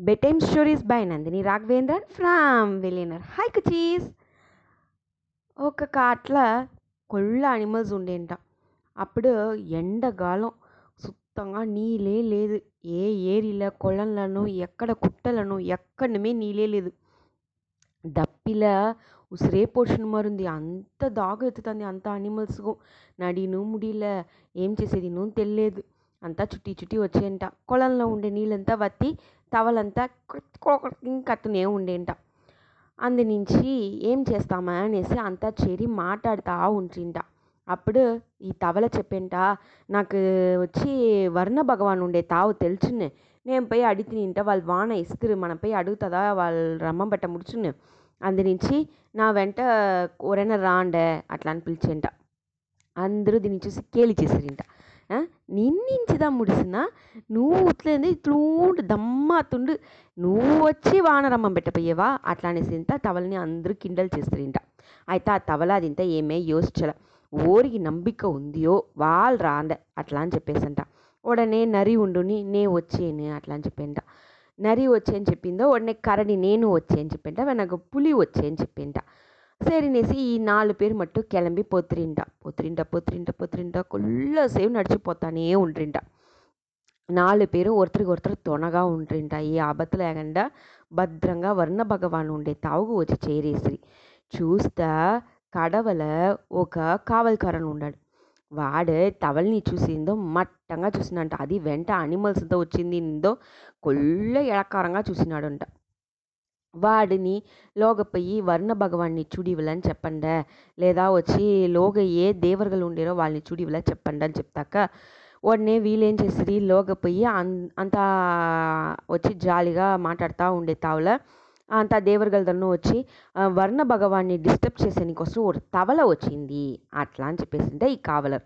Bedtime stories by Nandini Raghavendran from విలీనర్. High కుచీస్. ఒక కాట్ల కొళ్ళ అనిమల్స్ ఉండేంట. అప్పుడు ఎండగాలం సుత్తంగా నీళ్ళే లేదు. ఏ ఏరిలో కొళంలను ఎక్కడ కుట్టలను ఎక్కడమే నీళ్ళే లేదు. దప్పిల ఉసిరే పోషణ మరుంది. అంత దాగు ఎత్తుతుంది అంత అనిమల్స్కు. నడిను ముడిల ఏం చేసేది? నువ్వు తెలియదు అంతా చుట్టి చుట్టి వచ్చేయంట. కొలంలో ఉండే నీళ్ళంతా వత్తి తవలంతా కట్టునే ఉండేంట అందు నుంచి ఏం చేస్తామా అనేసి అంతా చేరి మాట్లాడుతూ ఉంటుంట అప్పుడు ఈ తవల చెప్పేంట నాకు వచ్చి వర్ణ భగవాన్ ఉండే తావు తెలుసునే నేను పోయి అడిగి తింటా వాళ్ళు వాన ఇస్తురు మనం పోయి అడుగుతుందా? వాళ్ళు రమ్మంబట్ట ముడుచును అందు నుంచి నా వెంట ఎవరైనా రాండే అట్లా అని పిలిచేంట అందరూ దీన్ని చూసి కేలి చేసిరింట నిన్నించిదా ముడిసిన నువ్వు ఉట్లేంది ఇట్లూండు దమ్మాతుండు నువ్వు వచ్చి వానరమ్మం పెట్టపోయేవా అట్లా అనేసి ఇంత తవలని అందరూ కిండల్ చేస్తారింట. అయితే ఆ తవల అదింత ఏమే యోసించల ఓరికి నంబిక ఉందియో వాళ్ళు రాండ అట్లా అని చెప్పేసంట. ఉడనే నరి ఉండుని నే వచ్చేను అట్లా అని చెప్పేంట. నరి వచ్చే అని చెప్పిందో ఉడనే కరడి నేను వచ్చే అని చెప్పేంట వెనక పులి వచ్చే అని చెప్పింట. சரினேசி நாலு பேர் மட்டும் கிளம்பி போத்திரிண்டா. போத்திரிண்டா போத்திரிண்டா போத்திரிண்டா. கொల్లసేపు నడిచిపోతానే ఉండ్రిండా నాలుగు పేరు ఒరుతరికి ఒరుతరు తొనగా ఉండ్రిండా ఏ ఆపత్తు లేకుండా భద్రంగా వర్ణ భగవాన్ ఉండే తావుకు వచ్చి చేరేసిరి చూస్తా కడవల ఒక కావలికారను ఉన్నాడు వాడు తవల్ని చూసిందో మట్టంగా చూసినంట అది వెంట అనిమల్స్తో వచ్చింది వచ్చిందిందో కొల్ల ఎడకారంగా చూసినాడంట వాడిని లోగపోయి వర్ణ భగవాన్ని చూడివలని చెప్పండి. లేదా వచ్చి లోగ ఏ దేవర్గలు ఉండేరో వాళ్ళని చూడివలా చెప్పండి అని చెప్తాక ఉడనే వీళ్ళేం చేసిరి? లోగపోయి అంత అంతా వచ్చి జాలిగా మాట్లాడుతూ ఉండే తావుల అంత దేవరగలదన్ను వచ్చి వర్ణ భగవాన్ని డిస్టర్బ్ చేసేనికోసం ఒక తవల వచ్చింది. అట్లా అని చెప్పేసింటే ఈ కావలర్.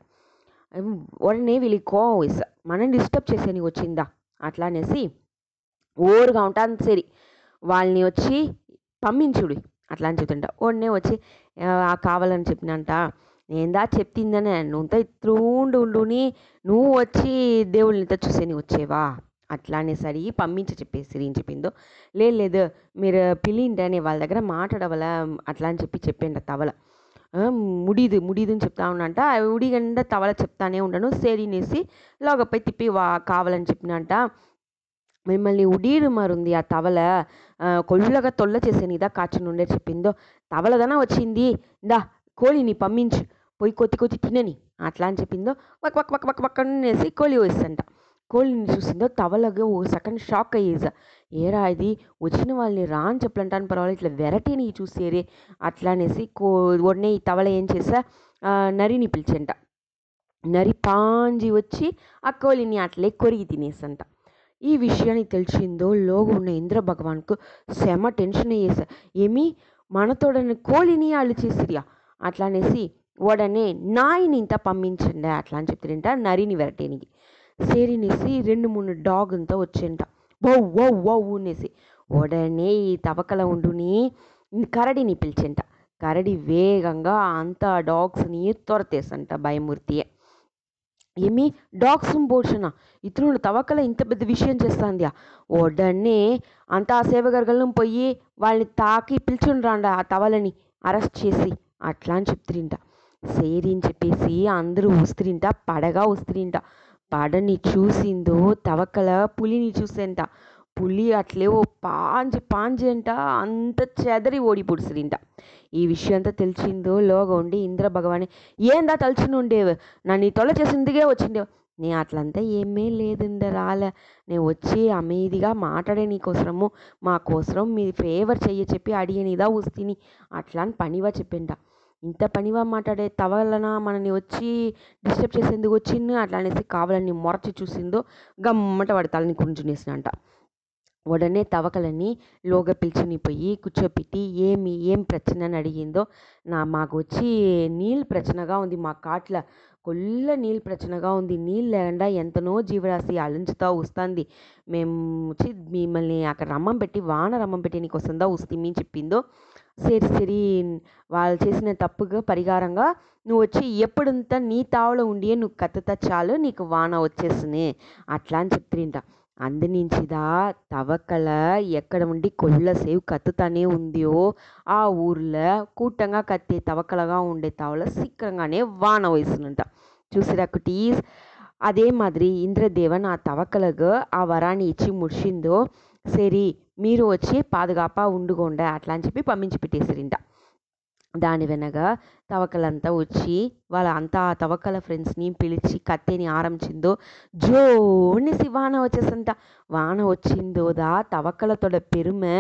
ఉడనే వీళ్ళకి కోపం వేసా. మనం డిస్టర్బ్ చేసేనికి వచ్చిందా? అట్లా అనేసి ఓరుగా ఉంటాను సరి. వాళ్ళని వచ్చి పంపించుడు. అట్లా అని చెప్తుంట. వాడినే వచ్చి ఆ కావాలని చెప్పినంట. ఏందా చెప్పిందనే? నువ్వుతో ఇత్రూండు ఉండుని నువ్వు వచ్చి దేవుళ్ళనితో చూసేని వచ్చేవా? అట్లా అనేసరి పంపించి చెప్పేసి అని చెప్పిందో. లేదు లేదు మీరు పిలిండని వాళ్ళ దగ్గర మాట్లాడవల అట్లా అని చెప్పి చెప్పిండ తవల ముడిదు ముడిదని చెప్తా ఉన్నంట. ఉడిగండ తవల చెప్తానే ఉండను. సేరినేసి లోగపై తిప్పి వా కావాలని చెప్పినంట. మిమ్మల్ని ఉడీరు మరుంది ఆ తవల కొల్లుగా తొల్ల చేసే నీదా కాచి నుండే చెప్పిందో. తవలదనా వచ్చింది. ఇందా కోడిని పంపించు. పోయి కొత్తి కొత్తి తినని. అట్లా అని చెప్పిందో. వక్ వక్ వక్ వక్ అనేసి కోళి వేస్తంట కోళ్ళని చూసిందో తవలగా ఓ సెకండ్ షాక్ అయ్యేసా. ఏరా ఇది? వచ్చిన వాళ్ళని రా అని చెప్పలంటాను పర్వాలేదు. ఇట్లా వెరటీని చూసేరే. అట్లా అనేసి కో ఉడనే ఈ తవల ఏం చేసా? నరిని పిలిచంట. నరి పాంజి వచ్చి ఆ కోలిని అట్లే కొరిగి తినేసంట. ఈ విషయాన్ని తెలిసిందో లోగు ఉన్న ఇంద్ర భగవాన్కు సెమ టెన్షన్ అయ్యేసా ఏమి? మనతోడని కోలిని వాళ్ళు చేసిరియా? అట్లా అనేసి ఉడనే నాయిని ఇంత పంపించండి? అట్లా అని చెప్తారంట నరిని వెరటేనికి. సేరినేసి రెండు మూడు డాగ్ అంతా వచ్చేంట. వౌ వౌ వౌ అనేసి. ఉడనే ఈ తవకల ఉండుని కరడిని పిలిచింట. కరడి వేగంగా అంత డాగ్స్ని తొరతేసంట భయమూర్తియే. ఏమి? డాగ్స్ పోషణ ఇతరులు తవకల ఇంత పెద్ద విషయం చేస్తాంది ఉడనే అంతా ఆ సేవగర్గలను పోయి వాళ్ళని తాకి పిలిచుండ్రాండ ఆ తవలని అరెస్ట్ చేసి. అట్లా అని చెప్తురింట. సేరి అని చెప్పేసి అందరూ వస్తురింట పడగా వస్తురింట పడని చూసిందో తవకల పులిని చూసేంట పులి అట్లే ఓ పాంజి పాంజి అంట. అంత చెదరి ఓడి పొడిసిరింట. ఈ విషయం అంతా తెలిసిందో లోగా ఉండి ఇంద్ర భగవాని ఏందా తలుచుని నన్ను తొల చేసిందిగే వచ్చిండేవు. నీ అట్లంతా ఏమీ లేదుండ రాలే నేను వచ్చి అమీదిగా మాట్లాడే నీకోసరము. మా కోసరం మీ ఫేవర్ చెయ్య చెప్పి అడిగనిదా వస్తిని అట్లా అని పనివా చెప్పింట. ఇంత పనివా మాట్లాడే తవలన మనని వచ్చి డిస్టర్బ్ చేసేందుకు వచ్చింది? అట్లా అనేసి కావాలని మొరచి చూసిందో గమ్మట వాడి తలని అంట ఉడనే తవకలని లోగ పిలుచుని పోయి కూర్చోపెట్టి ఏమి ఏం ప్రచన అని అడిగిందో నా మాకు వచ్చి నీళ్ళు ప్రచనగా ఉంది. మా కాట్ల కొల్ల నీళ్ళు ప్రచనగా ఉంది. నీళ్ళు లేకుండా ఎంతనో జీవరాశి అలించుతా వస్తుంది. మేము వచ్చి మిమ్మల్ని అక్కడ రమ్మం పెట్టి వాన రమ్మం పెట్టి నీకు వస్తుందా వస్తుంది చెప్పిందో సరి సరి వాళ్ళు చేసిన తప్పుగా పరిహారంగా నువ్వు వచ్చి ఎప్పుడంతా నీ తావలో ఉండి నువ్వు కత్తుతా చాలు నీకు వాన వచ్చేస్తుంది అట్లా అని చెప్తుంట అందినించిదా తవ్వకల ఎక్కడ ఉండి కొల్లసేపు కత్తుతానే ఉందో ఆ ఊర్లో కూటంగా కత్తే తవ్వకలగా ఉండే తవల సిక్కంగానే వాన వయసునంట చూసిరా కుటీస్? అదే మాదిరి ఇంద్రదేవన్ ఆ తవ్వకలకు ఆ వరాన్ని ఇచ్చి ముడిచిందో సరి మీరు వచ్చి పాదుగాపా ఉండుకోండి అట్లా అని చెప్పి పంపించి పెట్టేసిరింట. దాని వెనక తవకలంతా వచ్చి వాళ్ళ అంతా ఆ తవకల ఫ్రెండ్స్ని పిలిచి కత్తెని ఆరంభించిందో జోనిసి వాన వచ్చేసంట. వాన వచ్చిందోదా తవకలతోడ పెరుమె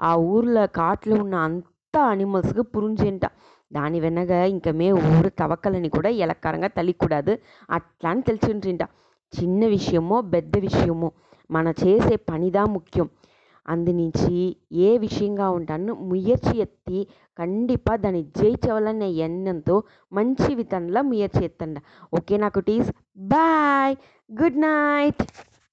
ఆ ఊర్లో కాట్లో ఉన్న అంత అనిమల్స్కి పురించేంట దాని వెనక ఇంక మే ఊరు తవకలని కూడా ఎలక్కరంగా తలికూడదు అట్లా అని తెలిసింట్రింట చిన్న విషయమో పెద్ద విషయమో మన చేసే పనిదా ముఖ్యం. అందునుంచి ఏ విషయంగా ఉంటాను ముయర్చి ఎత్తి కండిపా దాన్ని జయించవాలనే ఎన్నంతో మంచి విధంగా ముయర్చి ఎత్తండి. ఓకే నాకు టీస్ బాయ్. Good night.